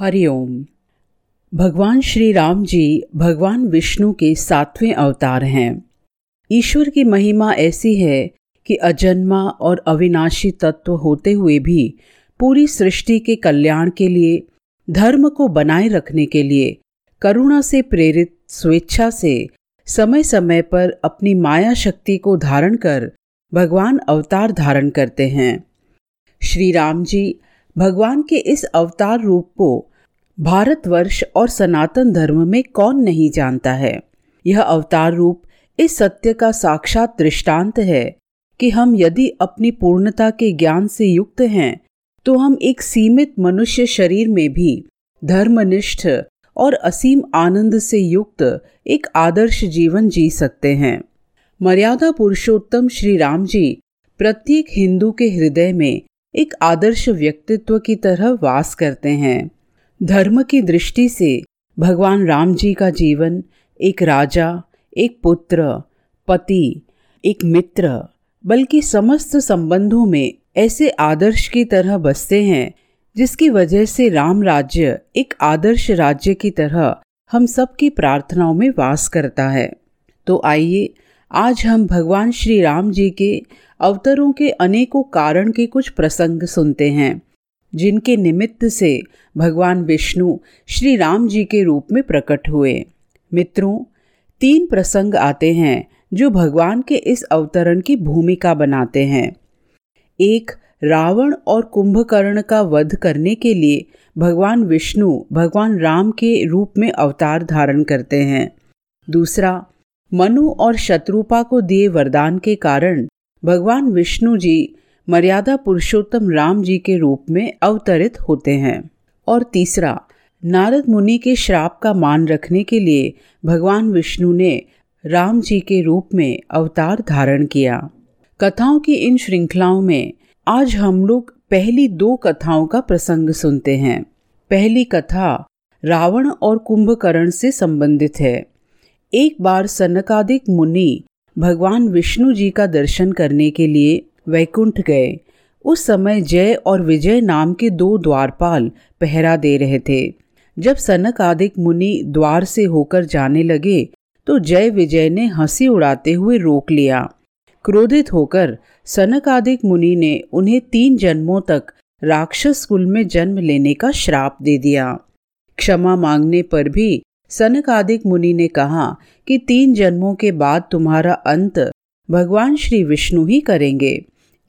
हरिओम भगवान श्री राम जी भगवान विष्णु के सातवें अवतार हैं। ईश्वर की महिमा ऐसी है कि अजन्मा और अविनाशी तत्व होते हुए भी पूरी सृष्टि के कल्याण के लिए, धर्म को बनाए रखने के लिए, करुणा से प्रेरित, स्वेच्छा से समय समय पर अपनी माया शक्ति को धारण कर भगवान अवतार धारण करते हैं। श्री राम जी भगवान के इस अवतार रूप को भारतवर्ष और सनातन धर्म में कौन नहीं जानता है? यह अवतार रूप इस सत्य का साक्षात दृष्टांत है कि हम यदि अपनी पूर्णता के ज्ञान से युक्त हैं तो हम एक सीमित मनुष्य शरीर में भी धर्मनिष्ठ और असीम आनंद से युक्त एक आदर्श जीवन जी सकते हैं। मर्यादा पुरुषोत्तम श्री राम जी प्रत्येक हिंदू के हृदय में एक आदर्श व्यक्तित्व की तरह वास करते हैं। धर्म की दृष्टि से भगवान राम जी का जीवन एक राजा, एक पुत्र, पति, एक मित्र, बल्कि समस्त संबंधों में ऐसे आदर्श की तरह बसते हैं, जिसकी वजह से राम राज्य एक आदर्श राज्य की तरह हम सबकी प्रार्थनाओं में वास करता है। तो आइए, आज हम भगवान श्री राम जी के अवतरों के अनेकों कारण के कुछ प्रसंग सुनते हैं। जिनके निमित्त से भगवान विष्णु श्री राम जी के रूप में प्रकट हुए। मित्रों, तीन प्रसंग आते हैं जो भगवान के इस अवतरण की भूमिका बनाते हैं। एक, रावण और कुंभकर्ण का वध करने के लिए भगवान विष्णु भगवान राम के रूप में अवतार धारण करते हैं। दूसरा, मनु और शत्रुपा को दिए वरदान के कारण भगवान विष्णु जी मर्यादा पुरुषोत्तम राम जी के रूप में अवतरित होते हैं। और तीसरा, नारद मुनि के श्राप का मान रखने के लिए भगवान विष्णु ने राम जी के रूप में अवतार धारण किया। कथाओं की इन श्रृंखलाओं में आज हम लोग पहली दो कथाओं का प्रसंग सुनते हैं। पहली कथा रावण और कुंभकर्ण से संबंधित है। एक बार सनकादिक मुनि भगवान विष्णु जी का दर्शन करने के लिए वैकुंठ गए। उस समय जय और विजय नाम के दो द्वारपाल पहरा दे रहे थे। जब सनक आदिक मुनि द्वार से होकर जाने लगे तो जय विजय ने हँसी उड़ाते हुए रोक लिया। क्रोधित होकर सनक आदिक मुनि ने उन्हें तीन जन्मों तक राक्षस कुल में जन्म लेने का श्राप दे दिया। क्षमा मांगने पर भी सनकादिक मुनि ने कहा कि तीन जन्मों के बाद तुम्हारा अंत भगवान श्री विष्णु ही करेंगे।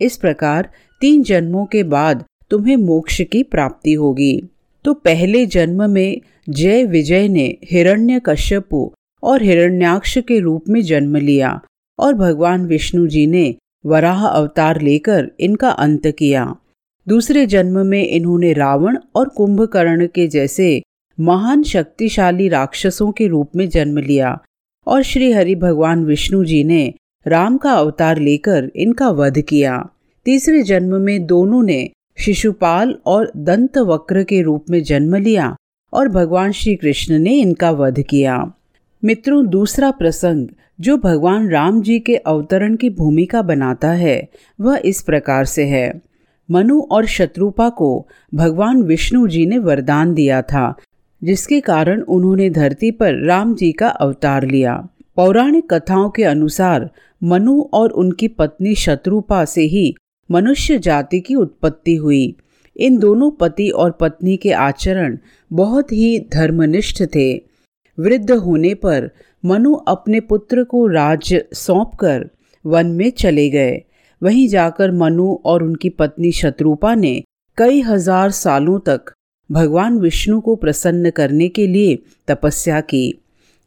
इस प्रकार तीन जन्मों के बाद तुम्हें मोक्ष की प्राप्ति होगी। तो पहले जन्म में जय विजय ने हिरण्य कश्यपु और हिरण्याक्ष के रूप में जन्म लिया और भगवान विष्णु जी ने वराह अवतार लेकर इनका अंत किया। दूसरे जन्म में इन्होंने रावण और कुंभकर्ण के जैसे महान शक्तिशाली राक्षसों के रूप में जन्म लिया और श्री हरि भगवान विष्णु जी ने राम का अवतार लेकर इनका वध किया। तीसरे जन्म में दोनों ने शिशुपाल और दंत वक्र के रूप में जन्म लिया और भगवान श्री कृष्ण ने इनका वध किया। मित्रों, दूसरा प्रसंग, जो भगवान राम जी के अवतरण की भूमिका बनाता है, वह इस प्रकार से है। मनु और शत्रुपा को भगवान विष्णु जी ने वरदान दिया था, जिसके कारण उन्होंने धरती पर राम जी का अवतार लिया। पौराणिक कथाओं के अनुसार मनु और उनकी पत्नी शत्रुपा से ही मनुष्य जाति की उत्पत्ति हुई। इन दोनों पति और पत्नी के आचरण बहुत ही धर्मनिष्ठ थे। वृद्ध होने पर मनु अपने पुत्र को राज्य सौंपकर वन में चले गए। वहीं जाकर मनु और उनकी पत्नी शत्रुपा ने कई हज़ार सालों तक भगवान विष्णु को प्रसन्न करने के लिए तपस्या की।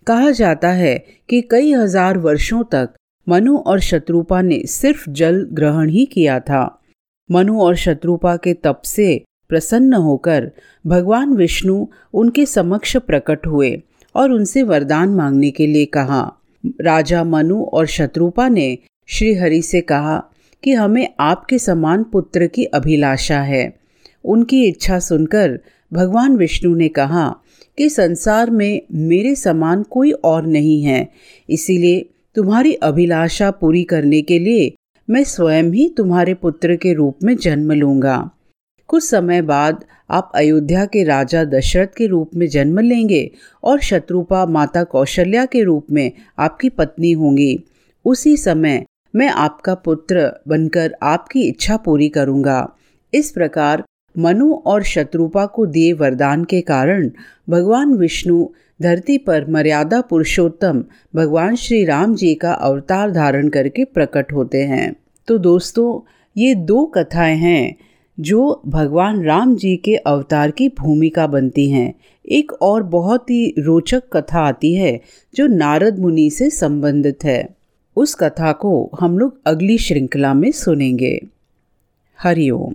कहा जाता है कि कई हज़ार वर्षों तक मनु और शत्रुपा ने सिर्फ़ जल ग्रहण ही किया था। मनु और शत्रुपा के तप से प्रसन्न होकर भगवान विष्णु उनके समक्ष प्रकट हुए और उनसे वरदान मांगने के लिए कहा। राजा मनु और शत्रुपा ने श्री हरि से कहा कि हमें आपके समान पुत्र की अभिलाषा है। उनकी इच्छा सुनकर भगवान विष्णु ने कहा कि संसार में मेरे समान कोई और नहीं है। इसीलिए तुम्हारी अभिलाषा पूरी करने के लिए मैं स्वयं ही तुम्हारे पुत्र के रूप में जन्म लूँगा। कुछ समय बाद आप अयोध्या के राजा दशरथ के रूप में जन्म लेंगे और शत्रुपा माता कौशल्या के रूप में आपकी पत्नी होंगी। उसी समय मैं आपका पुत्र बनकर आपकी इच्छा पूरी करूँगा। इस प्रकार मनु और शत्रुपा को दिए वरदान के कारण भगवान विष्णु धरती पर मर्यादा पुरुषोत्तम भगवान श्री राम जी का अवतार धारण करके प्रकट होते हैं। तो दोस्तों, ये दो कथाएँ हैं जो भगवान राम जी के अवतार की भूमिका बनती हैं। एक और बहुत ही रोचक कथा आती है जो नारद मुनि से संबंधित है। उस कथा को हम लोग अगली श्रृंखला में सुनेंगे। हरिओम